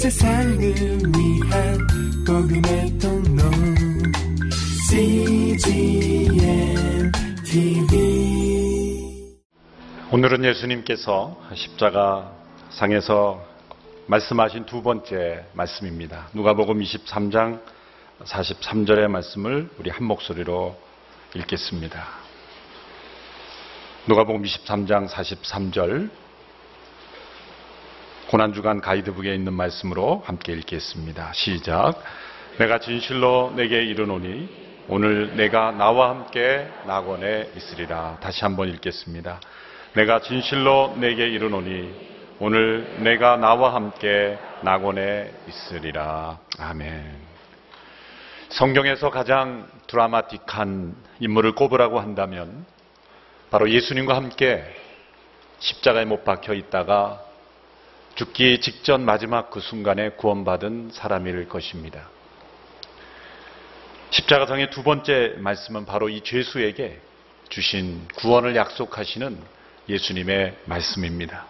세상을 위한 복음의 통로 CGM TV 오늘은 예수님께서 십자가 상에서 말씀하신 두 번째 말씀입니다. 누가복음 23장 43절의 말씀을 우리 한 목소리로 읽겠습니다. 누가복음 23장 43절 고난주간 가이드북에 있는 말씀으로 함께 읽겠습니다. 시작. 내가 진실로 내게 이르노니 오늘 내가 나와 함께 낙원에 있으리라. 다시 한번 읽겠습니다. 내가 진실로 내게 이르노니 오늘 내가 나와 함께 낙원에 있으리라. 아멘. 성경에서 가장 드라마틱한 인물을 꼽으라고 한다면 바로 예수님과 함께 십자가에 못 박혀 있다가 죽기 직전 마지막 그 순간에 구원받은 사람일 것입니다. 십자가성의 두 번째 말씀은 바로 이 죄수에게 주신 구원을 약속하시는 예수님의 말씀입니다.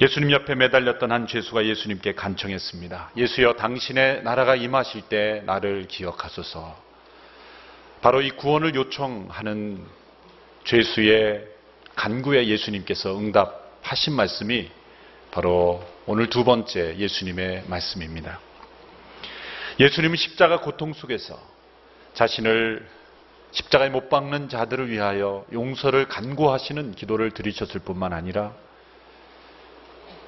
예수님 옆에 매달렸던 한 죄수가 예수님께 간청했습니다. 예수여 당신의 나라가 임하실 때 나를 기억하소서. 바로 이 구원을 요청하는 죄수의 간구에 예수님께서 응답하신 말씀이 바로 오늘 두 번째 예수님의 말씀입니다. 예수님은 십자가 고통 속에서 자신을 십자가에 못 박는 자들을 위하여 용서를 간구하시는 기도를 드리셨을 뿐만 아니라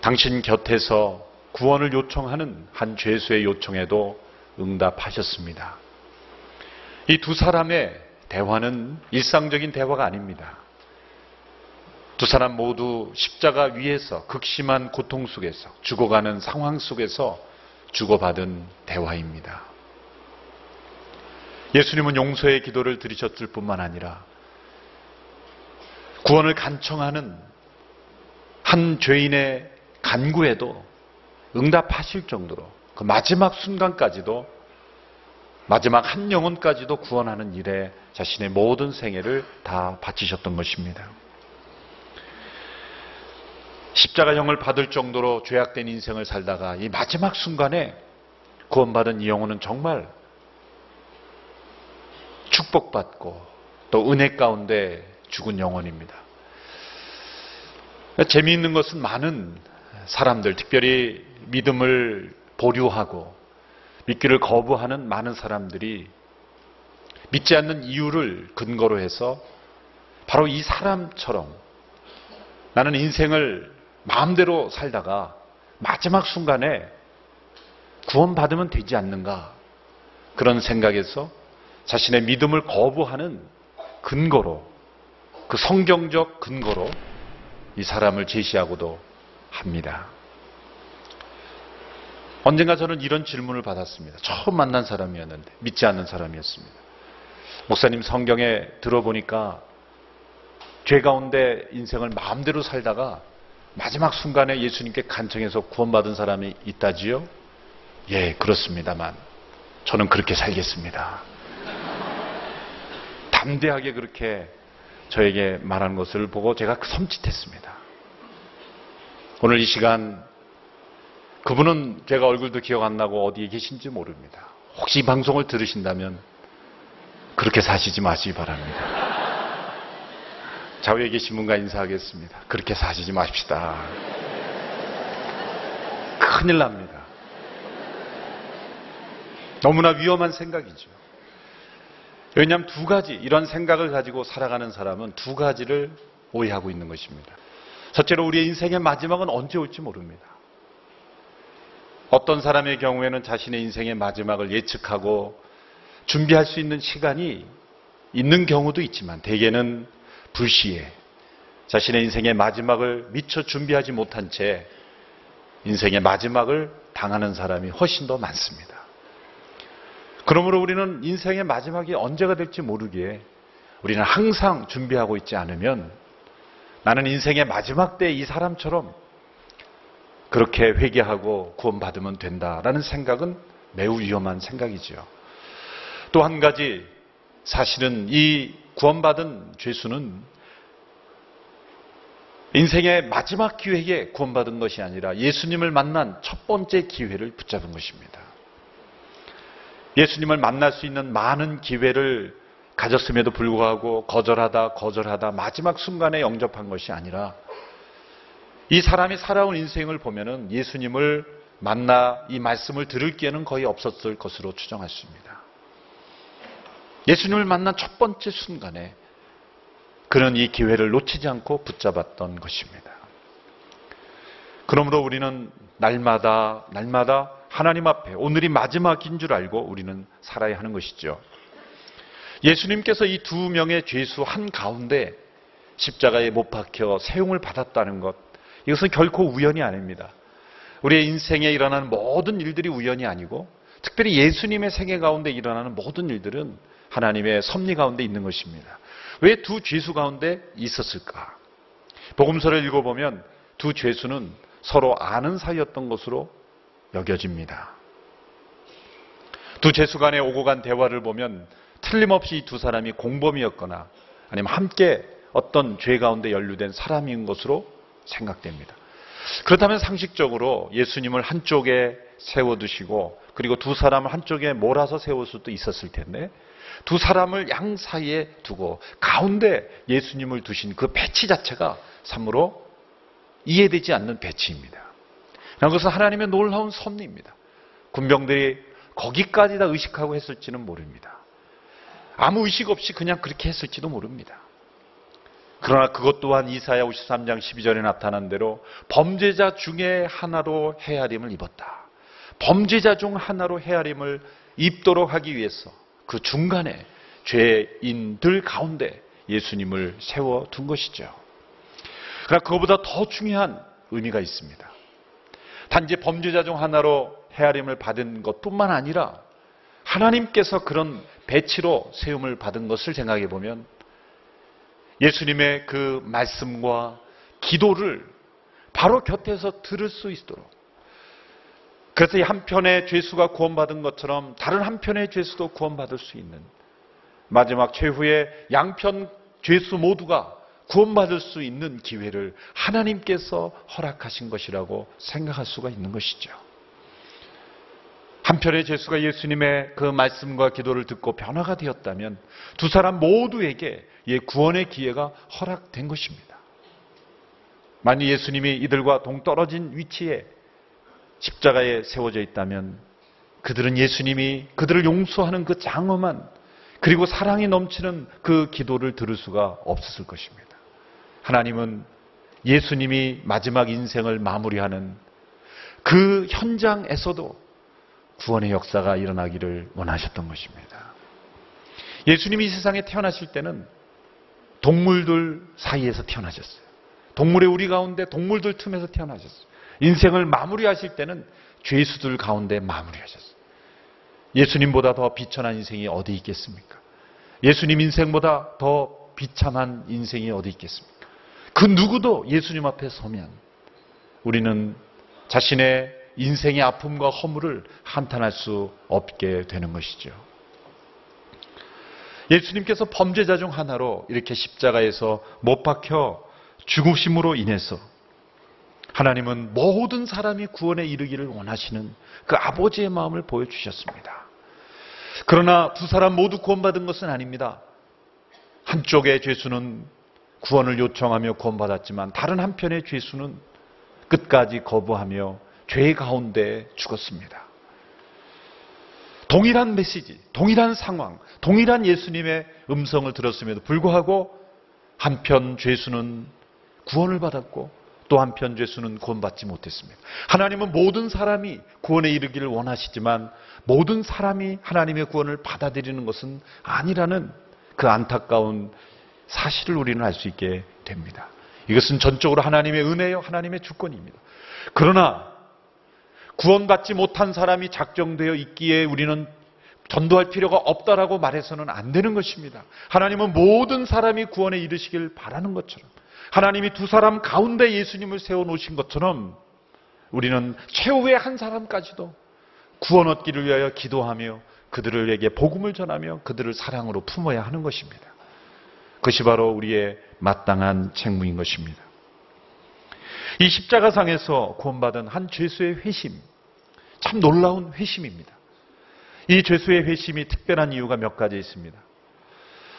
당신 곁에서 구원을 요청하는 한 죄수의 요청에도 응답하셨습니다. 이 두 사람의 대화는 일상적인 대화가 아닙니다. 두 사람 모두 십자가 위에서 극심한 고통 속에서 죽어가는 상황 속에서 주고받은 대화입니다. 예수님은 용서의 기도를 드리셨을 뿐만 아니라 구원을 간청하는 한 죄인의 간구에도 응답하실 정도로 그 마지막 순간까지도 마지막 한 영혼까지도 구원하는 일에 자신의 모든 생애를 다 바치셨던 것입니다. 십자가형을 받을 정도로 죄악된 인생을 살다가 이 마지막 순간에 구원받은 이 영혼은 정말 축복받고 또 은혜 가운데 죽은 영혼입니다. 재미있는 것은 많은 사람들, 특별히 믿음을 보류하고 믿기를 거부하는 많은 사람들이 믿지 않는 이유를 근거로 해서 바로 이 사람처럼 나는 인생을 마음대로 살다가 마지막 순간에 구원받으면 되지 않는가 그런 생각에서 자신의 믿음을 거부하는 근거로 그 성경적 근거로 이 사람을 제시하고도 합니다. 언젠가 저는 이런 질문을 받았습니다. 처음 만난 사람이었는데 믿지 않는 사람이었습니다. 목사님 성경에 들어보니까 죄 가운데 인생을 마음대로 살다가 마지막 순간에 예수님께 간청해서 구원받은 사람이 있다지요? 예, 그렇습니다만 저는 그렇게 살겠습니다. 담대하게 그렇게 저에게 말하는 것을 보고 제가 섬찟했습니다. 오늘 이 시간 그분은 제가 얼굴도 기억 안 나고 어디에 계신지 모릅니다. 혹시 이 방송을 들으신다면 그렇게 사시지 마시기 바랍니다. 좌우에 계신 분과 인사하겠습니다. 그렇게 사시지 마십시다. 큰일 납니다. 너무나 위험한 생각이죠. 왜냐하면 두 가지, 이런 생각을 가지고 살아가는 사람은 두 가지를 오해하고 있는 것입니다. 첫째로 우리의 인생의 마지막은 언제 올지 모릅니다. 어떤 사람의 경우에는 자신의 인생의 마지막을 예측하고 준비할 수 있는 시간이 있는 경우도 있지만 대개는 불시에 자신의 인생의 마지막을 미처 준비하지 못한 채 인생의 마지막을 당하는 사람이 훨씬 더 많습니다. 그러므로 우리는 인생의 마지막이 언제가 될지 모르기에 우리는 항상 준비하고 있지 않으면 나는 인생의 마지막 때 이 사람처럼 그렇게 회개하고 구원받으면 된다라는 생각은 매우 위험한 생각이지요. 또 한 가지 사실은 이 구원받은 죄수는 인생의 마지막 기회에 구원받은 것이 아니라 예수님을 만난 첫 번째 기회를 붙잡은 것입니다. 예수님을 만날 수 있는 많은 기회를 가졌음에도 불구하고 거절하다 거절하다 마지막 순간에 영접한 것이 아니라 이 사람이 살아온 인생을 보면은 예수님을 만나 이 말씀을 들을 기회는 거의 없었을 것으로 추정했습니다. 예수님을 만난 첫 번째 순간에 그는 이 기회를 놓치지 않고 붙잡았던 것입니다. 그러므로 우리는 날마다 날마다 하나님 앞에 오늘이 마지막인 줄 알고 우리는 살아야 하는 것이죠. 예수님께서 이 두 명의 죄수 한 가운데 십자가에 못 박혀 세움을 받았다는 것, 이것은 결코 우연이 아닙니다. 우리의 인생에 일어나는 모든 일들이 우연이 아니고, 특별히 예수님의 생애 가운데 일어나는 모든 일들은 하나님의 섭리 가운데 있는 것입니다. 왜 두 죄수 가운데 있었을까? 복음서를 읽어보면 두 죄수는 서로 아는 사이였던 것으로 여겨집니다. 두 죄수 간의 오고 간 대화를 보면 틀림없이 이두 사람이 공범이었거나 아니면 함께 어떤 죄 가운데 연루된 사람인 것으로 생각됩니다. 그렇다면 상식적으로 예수님을 한쪽에 세워두시고 그리고 두 사람을 한쪽에 몰아서 세울 수도 있었을 텐데 두 사람을 양 사이에 두고 가운데 예수님을 두신 그 배치 자체가 참으로 이해되지 않는 배치입니다. 그것은 하나님의 놀라운 섭리입니다. 군병들이 거기까지 다 의식하고 했을지는 모릅니다. 아무 의식 없이 그냥 그렇게 했을지도 모릅니다. 그러나 그것 또한 이사야 53장 12절에 나타난 대로 범죄자 중에 하나로 헤아림을 입었다. 범죄자 중 하나로 헤아림을 입도록 하기 위해서 그 중간에 죄인들 가운데 예수님을 세워둔 것이죠. 그러나 그것보다 더 중요한 의미가 있습니다. 단지 범죄자 중 하나로 헤아림을 받은 것 뿐만 아니라 하나님께서 그런 배치로 세움을 받은 것을 생각해 보면 예수님의 그 말씀과 기도를 바로 곁에서 들을 수 있도록 그래서 이 한편의 죄수가 구원받은 것처럼 다른 한편의 죄수도 구원받을 수 있는 마지막 최후의 양편 죄수 모두가 구원받을 수 있는 기회를 하나님께서 허락하신 것이라고 생각할 수가 있는 것이죠. 한편의 죄수가 예수님의 그 말씀과 기도를 듣고 변화가 되었다면 두 사람 모두에게 구원의 기회가 허락된 것입니다. 만약 예수님이 이들과 동떨어진 위치에 십자가에 세워져 있다면 그들은 예수님이 그들을 용서하는 그 장엄한 그리고 사랑이 넘치는 그 기도를 들을 수가 없었을 것입니다. 하나님은 예수님이 마지막 인생을 마무리하는 그 현장에서도 구원의 역사가 일어나기를 원하셨던 것입니다. 예수님이 이 세상에 태어나실 때는 동물들 사이에서 태어나셨어요. 동물의 우리 가운데 동물들 틈에서 태어나셨어요. 인생을 마무리하실 때는 죄수들 가운데 마무리하셨어요. 예수님보다 더 비천한 인생이 어디 있겠습니까? 예수님 인생보다 더 비참한 인생이 어디 있겠습니까? 그 누구도 예수님 앞에 서면 우리는 자신의 인생의 아픔과 허물을 한탄할 수 없게 되는 것이죠. 예수님께서 범죄자 중 하나로 이렇게 십자가에서 못 박혀 죽으심으로 인해서 하나님은 모든 사람이 구원에 이르기를 원하시는 그 아버지의 마음을 보여주셨습니다. 그러나 두 사람 모두 구원받은 것은 아닙니다. 한쪽의 죄수는 구원을 요청하며 구원받았지만 다른 한편의 죄수는 끝까지 거부하며 죄 가운데 죽었습니다. 동일한 메시지, 동일한 상황, 동일한 예수님의 음성을 들었음에도 불구하고 한편 죄수는 구원을 받았고 또 한편 죄수는 구원받지 못했습니다. 하나님은 모든 사람이 구원에 이르기를 원하시지만 모든 사람이 하나님의 구원을 받아들이는 것은 아니라는 그 안타까운 사실을 우리는 알 수 있게 됩니다. 이것은 전적으로 하나님의 은혜요, 하나님의 주권입니다. 그러나 구원받지 못한 사람이 작정되어 있기에 우리는 전도할 필요가 없다라고 말해서는 안 되는 것입니다. 하나님은 모든 사람이 구원에 이르시길 바라는 것처럼 하나님이 두 사람 가운데 예수님을 세워 놓으신 것처럼 우리는 최후의 한 사람까지도 구원 얻기를 위하여 기도하며 그들에게 복음을 전하며 그들을 사랑으로 품어야 하는 것입니다. 그것이 바로 우리의 마땅한 책무인 것입니다. 이 십자가상에서 구원받은 한 죄수의 회심, 참 놀라운 회심입니다. 이 죄수의 회심이 특별한 이유가 몇 가지 있습니다.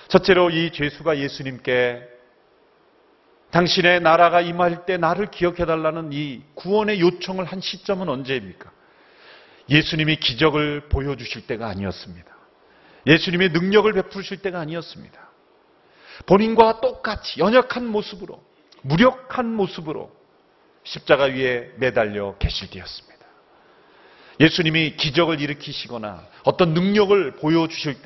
첫째로 이 죄수가 예수님께 당신의 나라가 임할 때 나를 기억해달라는 이 구원의 요청을 한 시점은 언제입니까? 예수님이 기적을 보여주실 때가 아니었습니다. 예수님의 능력을 베푸실 때가 아니었습니다. 본인과 똑같이 연약한 모습으로, 무력한 모습으로 십자가 위에 매달려 계실 때였습니다. 예수님이 기적을 일으키시거나 어떤 능력을 보여주실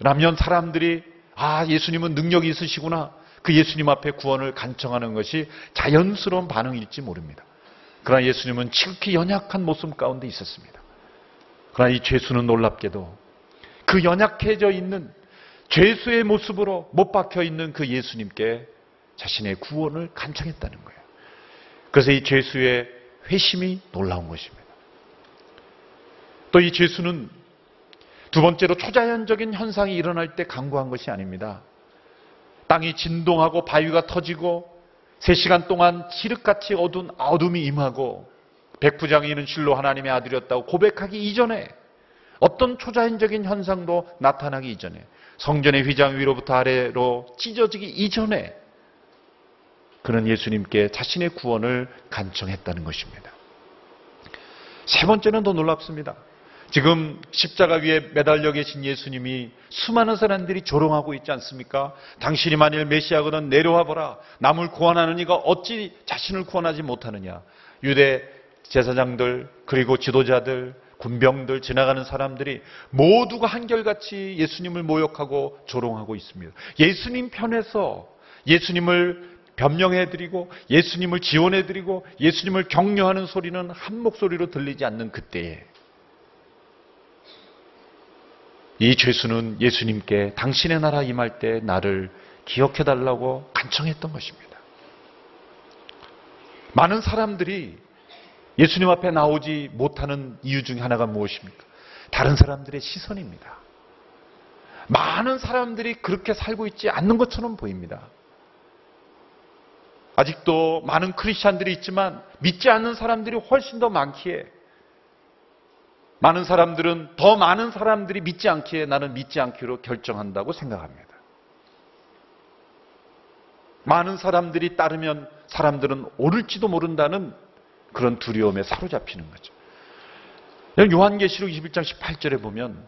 때라면 사람들이 아, 예수님은 능력이 있으시구나. 그 예수님 앞에 구원을 간청하는 것이 자연스러운 반응일지 모릅니다. 그러나 예수님은 지극히 연약한 모습 가운데 있었습니다. 그러나 이 죄수는 놀랍게도 그 연약해져 있는 죄수의 모습으로 못 박혀 있는 그 예수님께 자신의 구원을 간청했다는 거예요. 그래서 이 죄수의 회심이 놀라운 것입니다. 또 이 죄수는 두 번째로 초자연적인 현상이 일어날 때 강구한 것이 아닙니다. 땅이 진동하고 바위가 터지고 세 시간 동안 칠흑같이 어두운 어둠이 임하고 백부장이는 실로 하나님의 아들이었다고 고백하기 이전에 어떤 초자연적인 현상도 나타나기 이전에 성전의 휘장 위로부터 아래로 찢어지기 이전에 그는 예수님께 자신의 구원을 간청했다는 것입니다. 세 번째는 더 놀랍습니다. 지금 십자가 위에 매달려 계신 예수님이 수많은 사람들이 조롱하고 있지 않습니까? 당신이 만일 메시아거든 내려와 보라. 남을 구원하는 이가 어찌 자신을 구원하지 못하느냐. 유대 제사장들 그리고 지도자들 군병들 지나가는 사람들이 모두가 한결같이 예수님을 모욕하고 조롱하고 있습니다. 예수님 편에서 예수님을 변명해드리고 예수님을 지원해드리고 예수님을 격려하는 소리는 한 목소리로 들리지 않는 그때에 이 죄수는 예수님께 당신의 나라 임할 때 나를 기억해달라고 간청했던 것입니다. 많은 사람들이 예수님 앞에 나오지 못하는 이유 중에 하나가 무엇입니까? 다른 사람들의 시선입니다. 많은 사람들이 그렇게 살고 있지 않는 것처럼 보입니다. 아직도 많은 크리스찬들이 있지만 믿지 않는 사람들이 훨씬 더 많기에 많은 사람들은 더 많은 사람들이 믿지 않기에 나는 믿지 않기로 결정한다고 생각합니다. 많은 사람들이 따르면 사람들은 오를지도 모른다는 그런 두려움에 사로잡히는 거죠. 요한계시록 21장 18절에 보면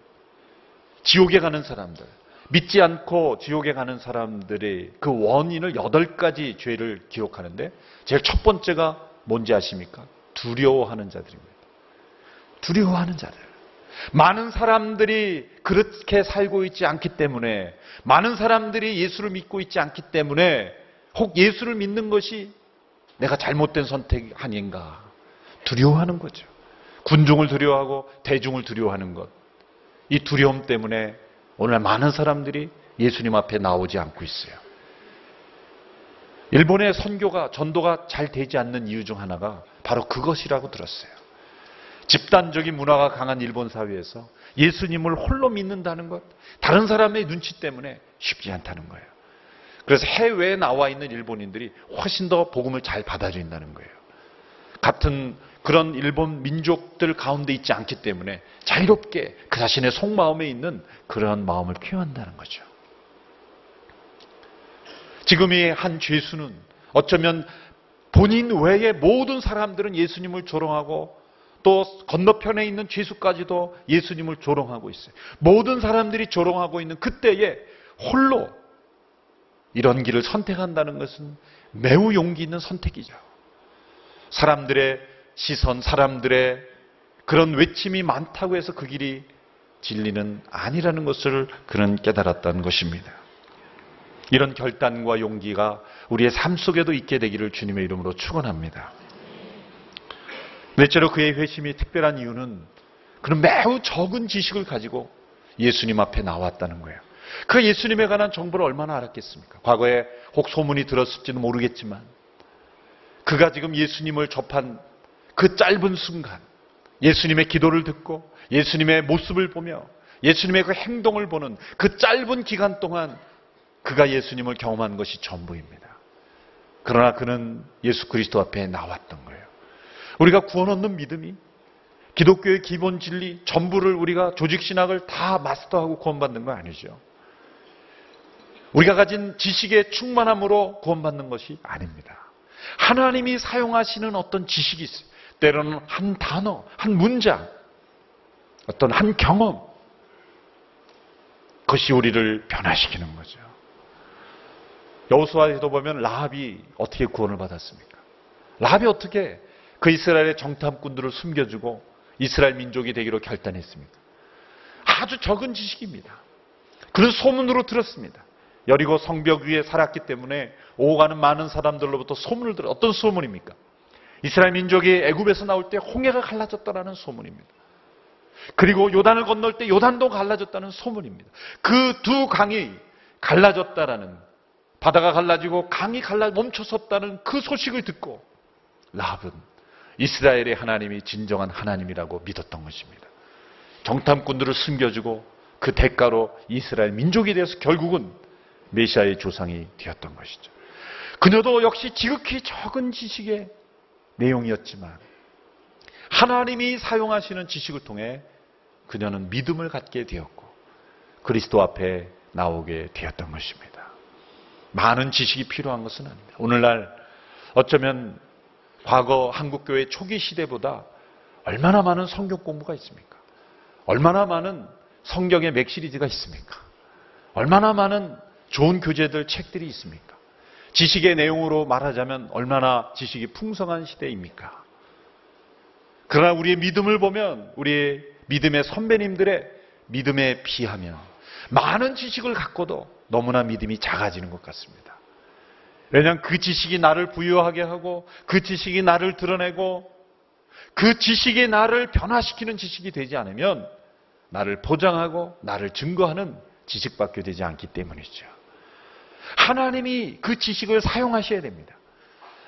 지옥에 가는 사람들, 믿지 않고 지옥에 가는 사람들의 그 원인을 여덟 가지 죄를 기록하는데 제일 첫 번째가 뭔지 아십니까? 두려워하는 자들입니다. 두려워하는 자들. 많은 사람들이 그렇게 살고 있지 않기 때문에 많은 사람들이 예수를 믿고 있지 않기 때문에 혹 예수를 믿는 것이 내가 잘못된 선택 아닌가 두려워하는 거죠. 군중을 두려워하고 대중을 두려워하는 것. 이 두려움 때문에 오늘 많은 사람들이 예수님 앞에 나오지 않고 있어요. 일본의 선교가 전도가 잘 되지 않는 이유 중 하나가 바로 그것이라고 들었어요. 집단적인 문화가 강한 일본 사회에서 예수님을 홀로 믿는다는 것, 다른 사람의 눈치 때문에 쉽지 않다는 거예요. 그래서 해외에 나와 있는 일본인들이 훨씬 더 복음을 잘 받아들인다는 거예요. 같은 그런 일본 민족들 가운데 있지 않기 때문에 자유롭게 그 자신의 속마음에 있는 그러한 마음을 표현한다는 거죠. 지금 이한 죄수는 어쩌면 본인 외의 모든 사람들은 예수님을 조롱하고 또 건너편에 있는 죄수까지도 예수님을 조롱하고 있어요. 모든 사람들이 조롱하고 있는 그때에 홀로 이런 길을 선택한다는 것은 매우 용기 있는 선택이죠. 사람들의 시선, 사람들의 그런 외침이 많다고 해서 그 길이 진리는 아니라는 것을 그는 깨달았다는 것입니다. 이런 결단과 용기가 우리의 삶 속에도 있게 되기를 주님의 이름으로 축원합니다. 넷째로 그의 회심이 특별한 이유는 그는 매우 적은 지식을 가지고 예수님 앞에 나왔다는 거예요. 그 예수님에 관한 정보를 얼마나 알았겠습니까? 과거에 혹 소문이 들었을지는 모르겠지만 그가 지금 예수님을 접한 그 짧은 순간 예수님의 기도를 듣고 예수님의 모습을 보며 예수님의 그 행동을 보는 그 짧은 기간 동안 그가 예수님을 경험한 것이 전부입니다. 그러나 그는 예수 그리스도 앞에 나왔던 거예요. 우리가 구원 얻는 믿음이 기독교의 기본 진리 전부를 우리가 조직 신학을 다 마스터하고 구원받는 건 아니죠. 우리가 가진 지식의 충만함으로 구원받는 것이 아닙니다. 하나님이 사용하시는 어떤 지식이 있어요. 때로는 한 단어, 한 문장, 어떤 한 경험, 그것이 우리를 변화시키는 거죠. 여호수아에도 보면 라합이 어떻게 구원을 받았습니까? 라합이 어떻게 그 이스라엘의 정탐꾼들을 숨겨주고 이스라엘 민족이 되기로 결단했습니까? 아주 적은 지식입니다. 그런 소문으로 들었습니다. 여리고 성벽 위에 살았기 때문에 오가는 많은 사람들로부터 소문을 들어 어떤 소문입니까? 이스라엘 민족이 애굽에서 나올 때 홍해가 갈라졌다라는 소문입니다. 그리고 요단을 건널 때 요단도 갈라졌다는 소문입니다. 그 두 강이 갈라졌다라는 바다가 갈라지고 강이 갈라 멈춰섰다는 그 소식을 듣고 라합은 이스라엘의 하나님이 진정한 하나님이라고 믿었던 것입니다. 정탐꾼들을 숨겨주고 그 대가로 이스라엘 민족이 되어서 결국은 메시아의 조상이 되었던 것이죠. 그녀도 역시 지극히 적은 지식의 내용이었지만 하나님이 사용하시는 지식을 통해 그녀는 믿음을 갖게 되었고 그리스도 앞에 나오게 되었던 것입니다. 많은 지식이 필요한 것은 아닙니다. 오늘날 어쩌면 과거 한국교회 초기 시대보다 얼마나 많은 성경 공부가 있습니까? 얼마나 많은 성경의 맥시리즈가 있습니까? 얼마나 많은 좋은 교재들, 책들이 있습니까? 지식의 내용으로 말하자면 얼마나 지식이 풍성한 시대입니까? 그러나 우리의 믿음을 보면 우리의 믿음의 선배님들의 믿음에 비하면 많은 지식을 갖고도 너무나 믿음이 작아지는 것 같습니다. 왜냐하면 그 지식이 나를 부유하게 하고 그 지식이 나를 드러내고 그 지식이 나를 변화시키는 지식이 되지 않으면 나를 포장하고 나를 증거하는 지식밖에 되지 않기 때문이죠. 하나님이 그 지식을 사용하셔야 됩니다.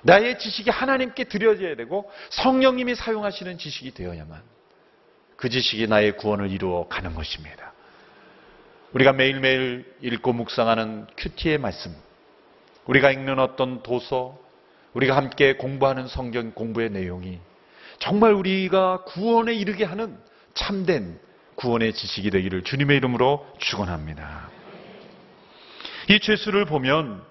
나의 지식이 하나님께 드려져야 되고 성령님이 사용하시는 지식이 되어야만 그 지식이 나의 구원을 이루어 가는 것입니다. 우리가 매일매일 읽고 묵상하는 큐티의 말씀, 우리가 읽는 어떤 도서, 우리가 함께 공부하는 성경 공부의 내용이 정말 우리가 구원에 이르게 하는 참된 구원의 지식이 되기를 주님의 이름으로 축원합니다. 이 죄수를 보면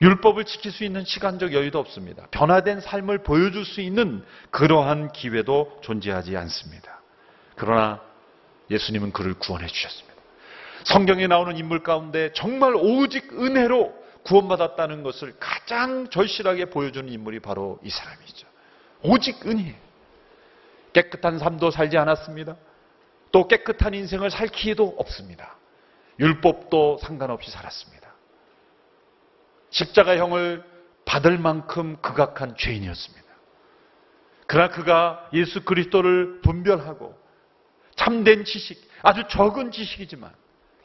율법을 지킬 수 있는 시간적 여유도 없습니다. 변화된 삶을 보여줄 수 있는 그러한 기회도 존재하지 않습니다. 그러나 예수님은 그를 구원해 주셨습니다. 성경에 나오는 인물 가운데 정말 오직 은혜로 구원받았다는 것을 가장 절실하게 보여주는 인물이 바로 이 사람이죠. 오직 은혜. 깨끗한 삶도 살지 않았습니다. 또 깨끗한 인생을 살 기회도 없습니다. 율법도 상관없이 살았습니다. 십자가형을 받을 만큼 극악한 죄인이었습니다. 그러나 그가 예수 그리스도를 분별하고 참된 지식, 아주 적은 지식이지만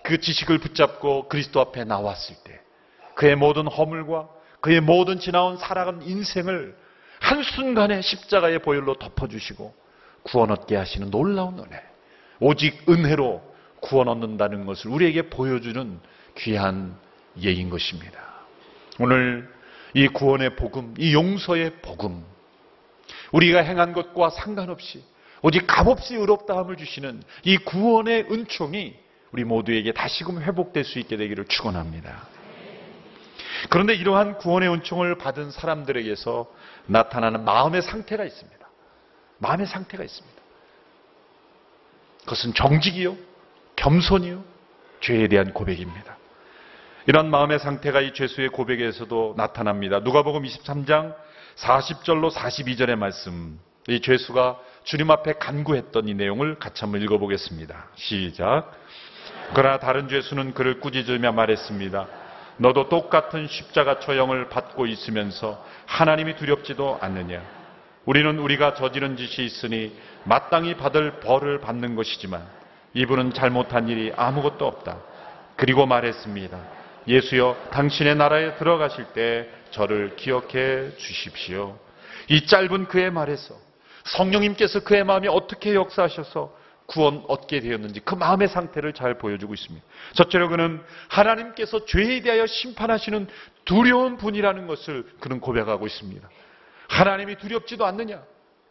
그 지식을 붙잡고 그리스도 앞에 나왔을 때 그의 모든 허물과 그의 모든 지나온 살아간 인생을 한순간에 십자가의 보혈로 덮어주시고 구원 얻게 하시는 놀라운 은혜. 오직 은혜로 구원 얻는다는 것을 우리에게 보여주는 귀한 예인 것입니다. 오늘 이 구원의 복음, 이 용서의 복음, 우리가 행한 것과 상관없이 오직 값없이 의롭다함을 주시는 이 구원의 은총이 우리 모두에게 다시금 회복될 수 있게 되기를 축원합니다. 그런데 이러한 구원의 은총을 받은 사람들에게서 나타나는 마음의 상태가 있습니다. 마음의 상태가 있습니다. 그것은 정직이요, 겸손이요, 죄에 대한 고백입니다. 이런 마음의 상태가 이 죄수의 고백에서도 나타납니다. 누가복음 23장 40절로 42절의 말씀. 이 죄수가 주님 앞에 간구했던 이 내용을 같이 한번 읽어보겠습니다. 시작. 그러나 다른 죄수는 그를 꾸짖으며 말했습니다. 너도 똑같은 십자가 처형을 받고 있으면서 하나님이 두렵지도 않느냐? 우리는 우리가 저지른 짓이 있으니 마땅히 받을 벌을 받는 것이지만 이분은 잘못한 일이 아무것도 없다. 그리고 말했습니다. 예수여, 당신의 나라에 들어가실 때 저를 기억해 주십시오. 이 짧은 그의 말에서 성령님께서 그의 마음이 어떻게 역사하셔서 구원 얻게 되었는지 그 마음의 상태를 잘 보여주고 있습니다. 첫째로 그는 하나님께서 죄에 대하여 심판하시는 두려운 분이라는 것을 그는 고백하고 있습니다. 하나님이 두렵지도 않느냐?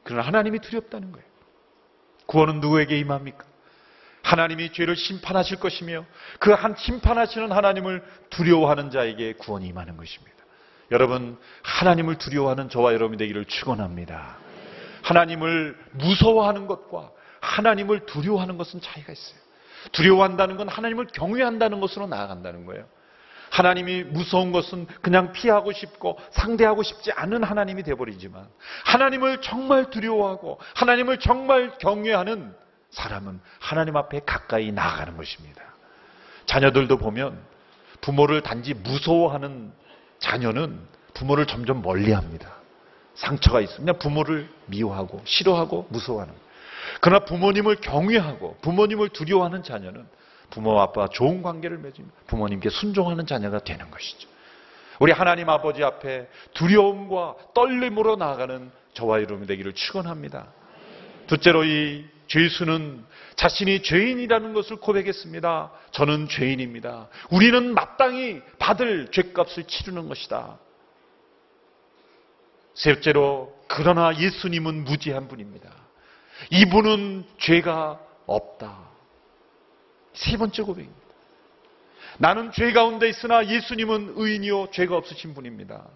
그러나 하나님이 두렵다는 거예요. 구원은 누구에게 임합니까? 하나님이 죄를 심판하실 것이며 그 한 심판하시는 하나님을 두려워하는 자에게 구원이 임하는 것입니다. 여러분, 하나님을 두려워하는 저와 여러분이 되기를 축원합니다. 하나님을 무서워하는 것과 하나님을 두려워하는 것은 차이가 있어요. 두려워한다는 건 하나님을 경외한다는 것으로 나아간다는 거예요. 하나님이 무서운 것은 그냥 피하고 싶고 상대하고 싶지 않은 하나님이 되어버리지만 하나님을 정말 두려워하고 하나님을 정말 경외하는 사람은 하나님 앞에 가까이 나아가는 것입니다. 자녀들도 보면 부모를 단지 무서워하는 자녀는 부모를 점점 멀리 합니다. 상처가 있으면 부모를 미워하고 싫어하고 무서워하는. 그러나 부모님을 경외하고 부모님을 두려워하는 자녀는 부모 아빠와 좋은 관계를 맺으며 부모님께 순종하는 자녀가 되는 것이죠. 우리 하나님 아버지 앞에 두려움과 떨림으로 나아가는 저와 여러분이 되기를 축원합니다. 둘째로 이 죄수는 자신이 죄인이라는 것을 고백했습니다. 저는 죄인입니다. 우리는 마땅히 받을 죄값을 치르는 것이다. 셋째로 그러나 예수님은 무지한 분입니다. 이분은 죄가 없다. 세 번째 고백입니다. 나는 죄 가운데 있으나 예수님은 의인이요 죄가 없으신 분입니다.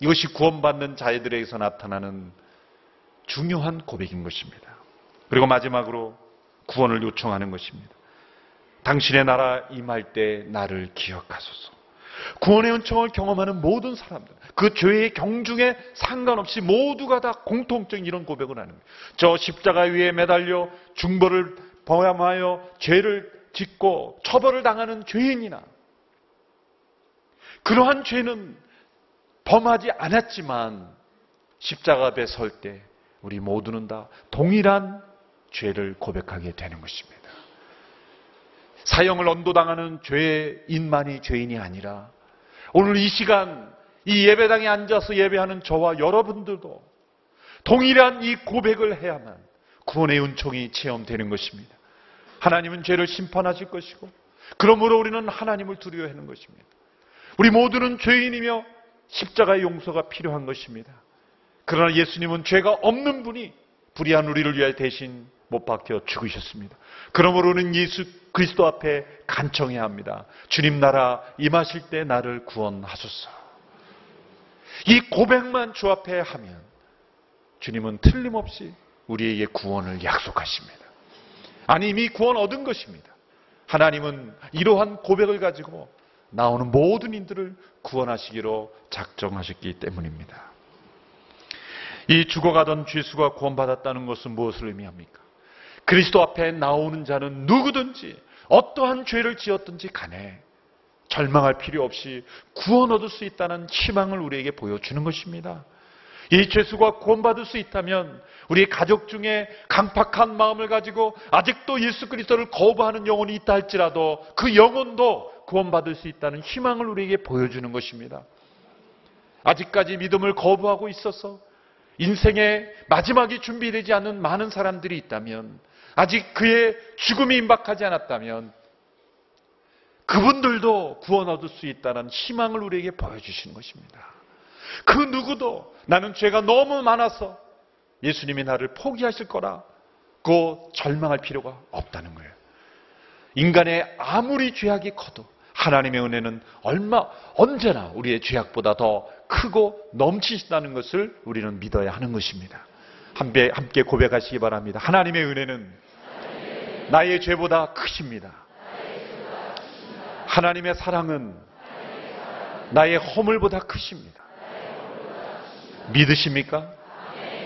이것이 구원받는 자들에게서 나타나는 중요한 고백인 것입니다. 그리고 마지막으로 구원을 요청하는 것입니다. 당신의 나라 임할 때 나를 기억하소서. 구원의 은총을 경험하는 모든 사람들, 그 죄의 경중에 상관없이 모두가 다 공통적인 이런 고백을 하는 거예요. 저 십자가 위에 매달려 중벌을 범하여 죄를 짓고 처벌을 당하는 죄인이나 그러한 죄는 범하지 않았지만 십자가 앞에 설 때 우리 모두는 다 동일한 죄를 고백하게 되는 것입니다. 사형을 언도당하는 죄인만이 죄인이 아니라 오늘 이 시간 이 예배당에 앉아서 예배하는 저와 여러분들도 동일한 이 고백을 해야만 구원의 은총이 체험되는 것입니다. 하나님은 죄를 심판하실 것이고 그러므로 우리는 하나님을 두려워하는 것입니다. 우리 모두는 죄인이며 십자가의 용서가 필요한 것입니다. 그러나 예수님은 죄가 없는 분이 불의한 우리를 위하여 대신 못 박혀 죽으셨습니다. 그러므로는 예수 그리스도 앞에 간청해야 합니다. 주님 나라 임하실 때 나를 구원하소서. 이 고백만 주 앞에 하면 주님은 틀림없이 우리에게 구원을 약속하십니다. 아니 이미 구원 얻은 것입니다. 하나님은 이러한 고백을 가지고 나오는 모든 인들을 구원하시기로 작정하셨기 때문입니다. 이 죽어가던 죄수가 구원받았다는 것은 무엇을 의미합니까? 그리스도 앞에 나오는 자는 누구든지 어떠한 죄를 지었든지 간에 절망할 필요 없이 구원 얻을 수 있다는 희망을 우리에게 보여주는 것입니다. 이 죄수가 구원받을 수 있다면 우리 가족 중에 강팍한 마음을 가지고 아직도 예수 그리스도를 거부하는 영혼이 있다 할지라도 그 영혼도 구원받을 수 있다는 희망을 우리에게 보여주는 것입니다. 아직까지 믿음을 거부하고 있어서 인생의 마지막이 준비되지 않은 많은 사람들이 있다면 아직 그의 죽음이 임박하지 않았다면 그분들도 구원 얻을 수 있다는 희망을 우리에게 보여주시는 것입니다. 그 누구도 나는 죄가 너무 많아서 예수님이 나를 포기하실 거라고 절망할 필요가 없다는 거예요. 인간의 아무리 죄악이 커도 하나님의 은혜는 얼마 언제나 우리의 죄악보다 더 크고 넘치신다는 것을 우리는 믿어야 하는 것입니다. 함께, 고백하시기 바랍니다. 하나님의 은혜는 나의 죄보다 크십니다. 하나님의 사랑은 나의 허물보다 크십니다. 믿으십니까?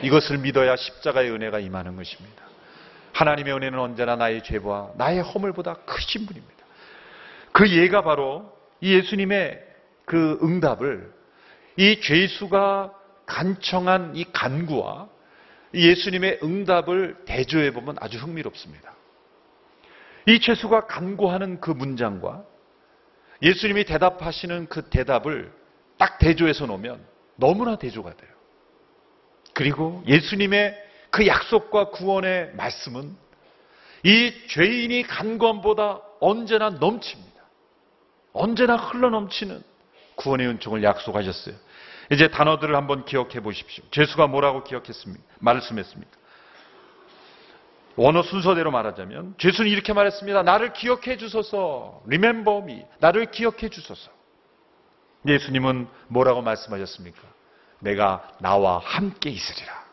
이것을 믿어야 십자가의 은혜가 임하는 것입니다. 하나님의 은혜는 언제나 나의 죄와 나의 허물보다 크신 분입니다. 그 예가 바로 이 예수님의 그 응답을 이 죄수가 간청한 이 간구와 예수님의 응답을 대조해 보면 아주 흥미롭습니다. 이 죄수가 간구하는 그 문장과 예수님이 대답하시는 그 대답을 딱 대조해서 놓으면 너무나 대조가 돼요. 그리고 예수님의 그 약속과 구원의 말씀은 이 죄인이 간구함보다 언제나 넘칩니다. 언제나 흘러 넘치는 구원의 은총을 약속하셨어요. 이제 단어들을 한번 기억해 보십시오. 죄수가 뭐라고 기억했습니까? 말씀했습니까? 원어 순서대로 말하자면 죄수는 이렇게 말했습니다. 나를 기억해 주소서. Remember me. 나를 기억해 주소서. 예수님은 뭐라고 말씀하셨습니까? 내가 나와 함께 있으리라.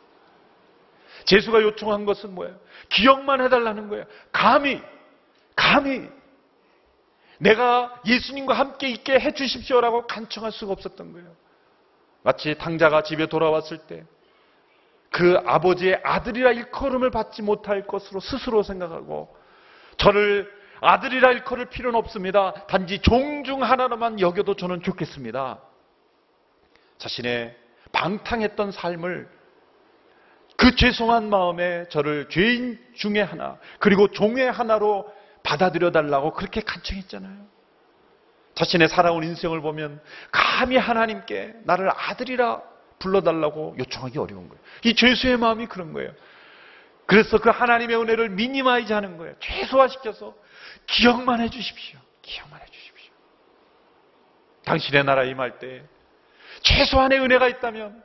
죄수가 요청한 것은 뭐예요? 기억만 해달라는 거예요. 감히, 감히 내가 예수님과 함께 있게 해 주십시오라고 간청할 수가 없었던 거예요. 마치 당자가 집에 돌아왔을 때 그 아버지의 아들이라 일컬음을 받지 못할 것으로 스스로 생각하고 저를 아들이라 일컬을 필요는 없습니다. 단지 종중 하나로만 여겨도 저는 좋겠습니다. 자신의 방탕했던 삶을 그 죄송한 마음에 저를 죄인 중에 하나 그리고 종의 하나로 받아들여 달라고 그렇게 간청했잖아요. 자신의 살아온 인생을 보면 감히 하나님께 나를 아들이라 불러달라고 요청하기 어려운 거예요. 이 죄수의 마음이 그런 거예요. 그래서 그 하나님의 은혜를 미니마이즈 하는 거예요. 최소화시켜서 기억만 해 주십시오. 기억만 해 주십시오. 당신의 나라 임할 때 최소한의 은혜가 있다면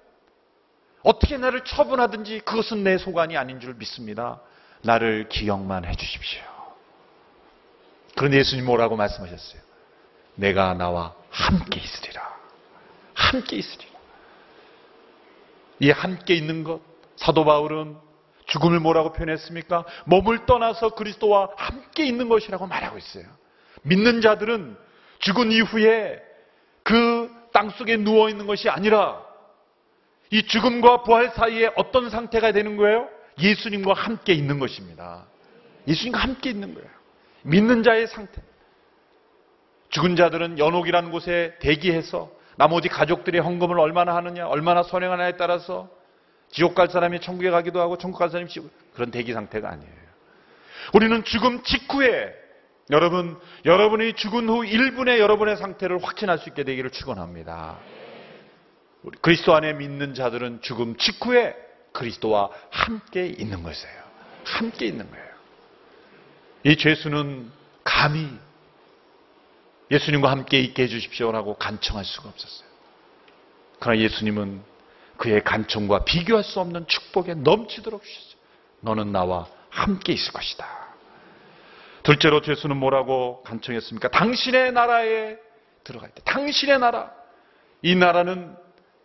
어떻게 나를 처분하든지 그것은 내 소관이 아닌 줄 믿습니다. 나를 기억만 해 주십시오. 그런 예수님 뭐라고 말씀하셨어요? 내가 나와 함께 있으리라. 함께 있으리라. 이 함께 있는 것, 사도 바울은 죽음을 뭐라고 표현했습니까? 몸을 떠나서 그리스도와 함께 있는 것이라고 말하고 있어요. 믿는 자들은 죽은 이후에 그 땅 속에 누워 있는 것이 아니라 이 죽음과 부활 사이에 어떤 상태가 되는 거예요? 예수님과 함께 있는 것입니다. 예수님과 함께 있는 거예요. 믿는 자의 상태. 죽은 자들은 연옥이라는 곳에 대기해서 나머지 가족들의 헌금을 얼마나 하느냐, 얼마나 선행하느냐에 따라서 지옥 갈 사람이 천국에 가기도 하고 천국 갈 사람이 지옥 그런 대기 상태가 아니에요. 우리는 죽음 직후에 여러분 여러분이 죽은 후 1분에 여러분의 상태를 확신할 수 있게 되기를 축원합니다. 그리스도 안에 믿는 자들은 죽음 직후에 그리스도와 함께 있는 것이에요. 함께 있는 거예요. 이 죄수는 감히 예수님과 함께 있게 해주십시오라고 간청할 수가 없었어요. 그러나 예수님은 그의 간청과 비교할 수 없는 축복에 넘치도록 주셨어요. 너는 나와 함께 있을 것이다. 둘째로 죄수는 뭐라고 간청했습니까? 당신의 나라에 들어갈 때. 당신의 나라. 이 나라는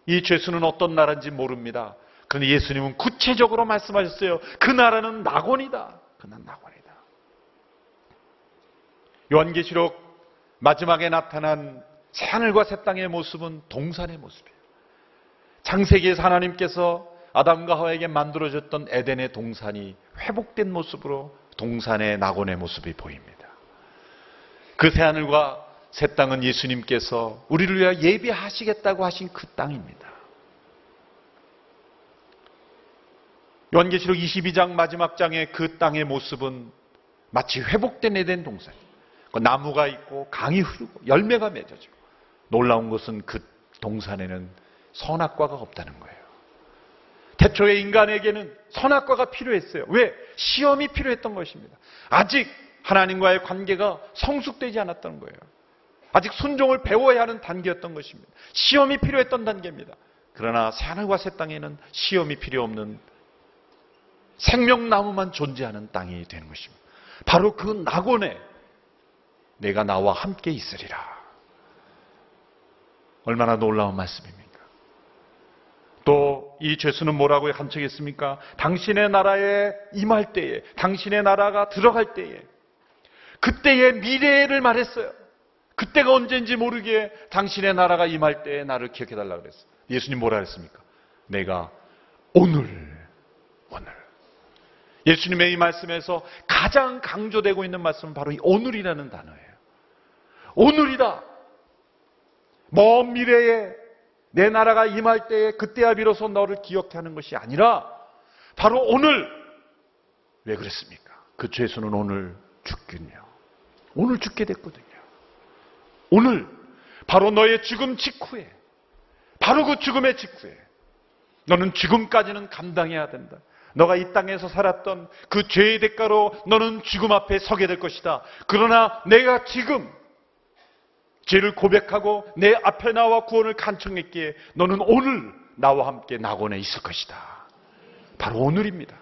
이 죄수는 어떤 나라인지 모릅니다. 그런데 예수님은 구체적으로 말씀하셨어요. 그 나라는 낙원이다. 그는 낙원이다. 요한계시록 마지막에 나타난 새하늘과 새 땅의 모습은 동산의 모습이에요. 창세기에서 하나님께서 아담과 하와에게 만들어졌던 에덴의 동산이 회복된 모습으로 동산의 낙원의 모습이 보입니다. 그 새하늘과 새 땅은 예수님께서 우리를 위하여 예비하시겠다고 하신 그 땅입니다. 요한계시록 22장 마지막 장의 그 땅의 모습은 마치 회복된 에덴 동산. 그 나무가 있고 강이 흐르고 열매가 맺어지고 놀라운 것은 그 동산에는 선악과가 없다는 거예요. 태초에 인간에게는 선악과가 필요했어요. 왜? 시험이 필요했던 것입니다. 아직 하나님과의 관계가 성숙되지 않았던 거예요. 아직 순종을 배워야 하는 단계였던 것입니다. 시험이 필요했던 단계입니다. 그러나 새하늘과 새 땅에는 시험이 필요 없는 생명나무만 존재하는 땅이 되는 것입니다. 바로 그 낙원에 내가 나와 함께 있으리라. 얼마나 놀라운 말씀입니까? 또 이 죄수는 뭐라고 간청했습니까? 당신의 나라에 임할 때에, 당신의 나라가 들어갈 때에, 그때의 미래를 말했어요. 그때가 언제인지 모르게 당신의 나라가 임할 때에 나를 기억해달라 그랬어요. 예수님 뭐라 그랬습니까? 내가 오늘, 오늘. 예수님의 이 말씀에서 가장 강조되고 있는 말씀은 바로 이 오늘이라는 단어예요. 오늘이다. 먼 미래에 내 나라가 임할 때에 그때야 비로소 너를 기억해 하는 것이 아니라 바로 오늘 왜 그랬습니까? 그 죄수는 오늘 죽군요. 오늘 죽게 됐거든요. 오늘 바로 너의 죽음 직후에 바로 그 죽음의 직후에 너는 죽음까지는 감당해야 된다. 너가 이 땅에서 살았던 그 죄의 대가로 너는 죽음 앞에 서게 될 것이다. 그러나 내가 지금 죄를 고백하고 내 앞에 나와 구원을 간청했기에 너는 오늘 나와 함께 낙원에 있을 것이다. 바로 오늘입니다.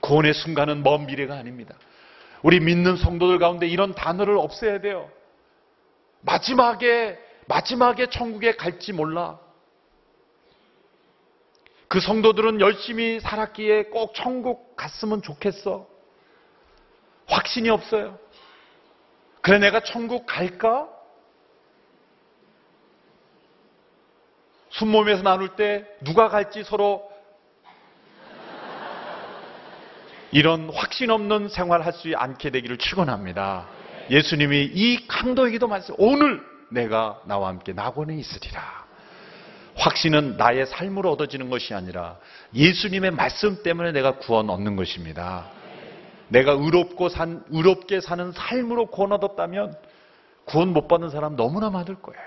구원의 순간은 먼 미래가 아닙니다. 우리 믿는 성도들 가운데 이런 단어를 없애야 돼요. 마지막에, 마지막에 천국에 갈지 몰라. 그 성도들은 열심히 살았기에 꼭 천국 갔으면 좋겠어. 확신이 없어요. 그래, 내가 천국 갈까? 순몸에서 나눌 때 누가 갈지 서로 이런 확신 없는 생활 할수 않게 되기를 축원합니다. 예수님이 이 강도에게도 말씀 오늘 내가 나와 함께 낙원에 있으리라. 확신은 나의 삶으로 얻어지는 것이 아니라 예수님의 말씀 때문에 내가 구원 얻는 것입니다. 내가 의롭고 산, 의롭게 사는 삶으로 구원 얻었다면 구원 못 받는 사람 너무나 많을 거예요.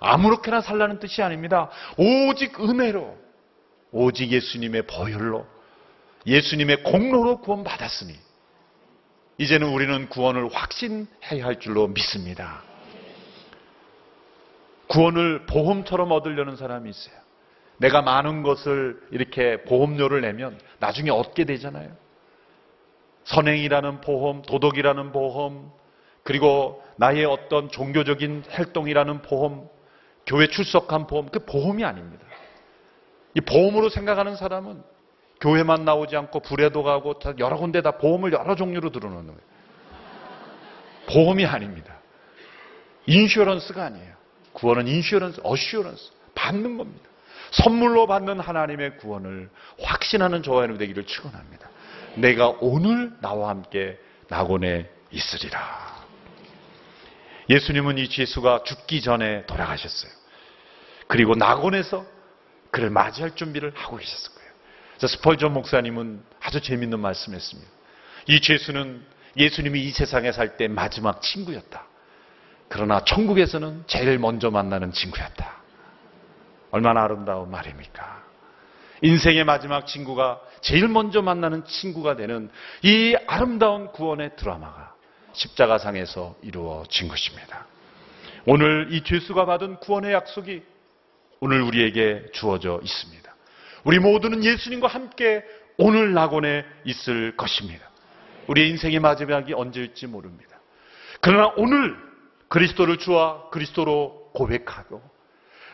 아무렇게나 살라는 뜻이 아닙니다. 오직 은혜로, 오직 예수님의 보혈로, 예수님의 공로로 구원 받았으니, 이제는 우리는 구원을 확신해야 할 줄로 믿습니다. 구원을 보험처럼 얻으려는 사람이 있어요. 내가 많은 것을 이렇게 보험료를 내면 나중에 얻게 되잖아요. 선행이라는 보험, 도덕이라는 보험, 그리고 나의 어떤 종교적인 활동이라는 보험, 교회 출석한 보험, 그 보험이 아닙니다. 이 보험으로 생각하는 사람은 교회만 나오지 않고 불에도 가고 여러 군데 다 보험을 여러 종류로 들어놓는 거예요. 보험이 아닙니다. 인슈런스가 아니에요. 구원은 인슈런스, 어슈런스, 받는 겁니다. 선물로 받는 하나님의 구원을 확신하는 저와 여러분 되기를 축원합니다. 내가 오늘 나와 함께 낙원에 있으리라. 예수님은 이 예수가 죽기 전에 돌아가셨어요. 그리고 낙원에서 그를 맞이할 준비를 하고 계셨을 거예요. 스펄전 목사님은 아주 재밌는 말씀했습니다. 이 죄수는 예수님이 이 세상에 살 때 마지막 친구였다. 그러나 천국에서는 제일 먼저 만나는 친구였다. 얼마나 아름다운 말입니까? 인생의 마지막 친구가 제일 먼저 만나는 친구가 되는 이 아름다운 구원의 드라마가 십자가상에서 이루어진 것입니다. 오늘 이 죄수가 받은 구원의 약속이 오늘 우리에게 주어져 있습니다. 우리 모두는 예수님과 함께 오늘 낙원에 있을 것입니다. 우리의 인생의 마지막이 언제일지 모릅니다. 그러나 오늘 그리스도를 주와 그리스도로 고백하고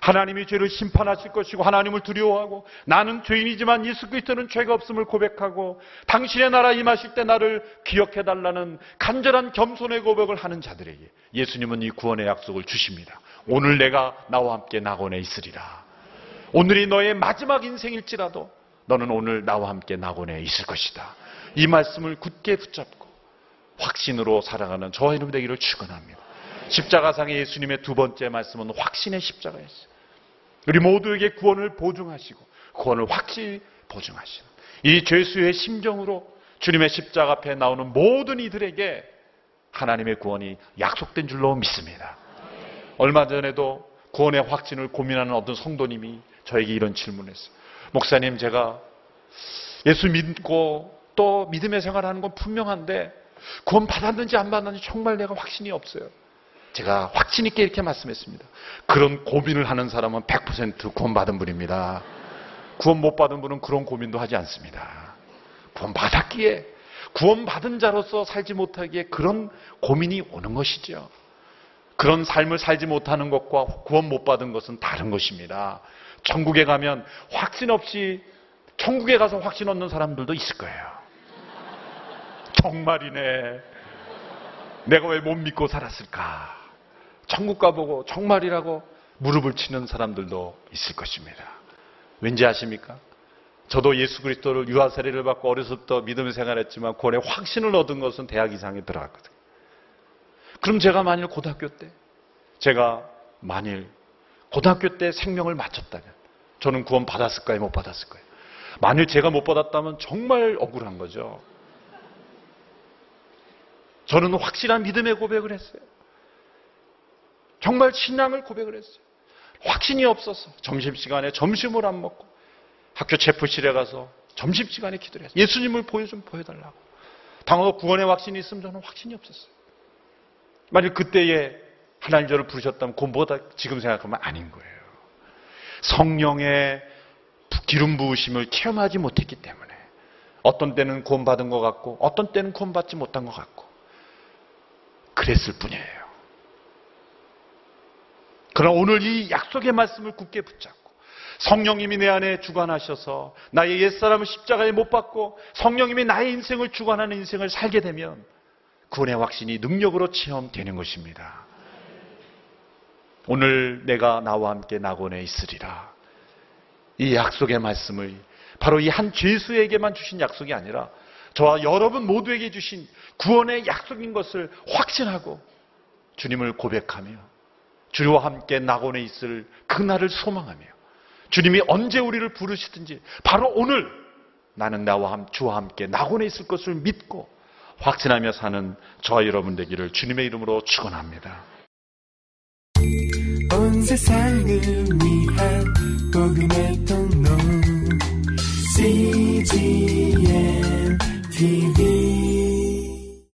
하나님이 죄를 심판하실 것이고 하나님을 두려워하고 나는 죄인이지만 예수 그리스도는 죄가 없음을 고백하고 당신의 나라 임하실 때 나를 기억해 달라는 간절한 겸손의 고백을 하는 자들에게 예수님은 이 구원의 약속을 주십니다. 오늘 내가 나와 함께 낙원에 있으리라. 오늘이 너의 마지막 인생일지라도 너는 오늘 나와 함께 낙원에 있을 것이다. 이 말씀을 굳게 붙잡고 확신으로 살아가는 저와 여러분 되기를 축원합니다. 십자가상의 예수님의 두 번째 말씀은 확신의 십자가였어요. 우리 모두에게 구원을 보증하시고 구원을 확실히 보증하시는 이 죄수의 심정으로 주님의 십자가 앞에 나오는 모든 이들에게 하나님의 구원이 약속된 줄로 믿습니다. 얼마 전에도 구원의 확신을 고민하는 어떤 성도님이 저에게 이런 질문을 했어요. 목사님, 제가 예수 믿고 또 믿음의 생활하는 건 분명한데 구원 받았는지 안 받았는지 정말 내가 확신이 없어요. 제가 확신 있게 이렇게 말씀했습니다. 그런 고민을 하는 사람은 100% 구원받은 분입니다. 구원 못 받은 분은 그런 고민도 하지 않습니다. 구원 받았기에 구원 받은 자로서 살지 못하기에 그런 고민이 오는 것이죠. 그런 삶을 살지 못하는 것과 구원 못 받은 것은 다른 것입니다. 천국에 가면 확신 없이 천국에 가서 확신 얻는 사람들도 있을 거예요. 정말이네. 내가 왜 못 믿고 살았을까? 천국 가보고 정말이라고 무릎을 치는 사람들도 있을 것입니다. 왠지 아십니까? 저도 예수 그리스도를 유아 세례를 받고 어려서부터 믿음을 생활했지만 구원의 확신을 얻은 것은 대학 이상에 들어갔거든요. 그럼 제가 만일 고등학교 때 제가 만일 고등학교 때 생명을 마쳤다면 저는 구원 받았을까요? 못 받았을까요? 만일 제가 못 받았다면 정말 억울한 거죠. 저는 확실한 믿음의 고백을 했어요. 정말 신앙을 고백을 했어요. 확신이 없어서 점심시간에 점심을 안 먹고 학교 체프실에 가서 점심시간에 기도를 했어요. 예수님을 보여 좀 보여달라고. 당하고 구원의 확신이 있으면 저는 확신이 없었어요. 만약 그때에 하나님 저를 부르셨다면 그보다 지금 생각하면 아닌 거예요. 성령의 기름 부으심을 체험하지 못했기 때문에 어떤 때는 구원받은 것 같고 어떤 때는 구원받지 못한 것 같고 그랬을 뿐이에요. 그러나 오늘 이 약속의 말씀을 굳게 붙잡고 성령님이 내 안에 주관하셔서 나의 옛사람을 십자가에 못 박고 성령님이 나의 인생을 주관하는 인생을 살게 되면 구원의 확신이 능력으로 체험되는 것입니다. 오늘 내가 나와 함께 낙원에 있으리라. 이 약속의 말씀을 바로 이 한 죄수에게만 주신 약속이 아니라 저와 여러분 모두에게 주신 구원의 약속인 것을 확신하고 주님을 고백하며 주와 함께 낙원에 있을 그날을 소망하며 주님이 언제 우리를 부르시든지 바로 오늘 나는 나와 함, 주와 함께 낙원에 있을 것을 믿고 확신하며 사는 저와 여러분 되기를 주님의 이름으로 축원합니다. 온 세상을 위한 복음의 통로 CGM TV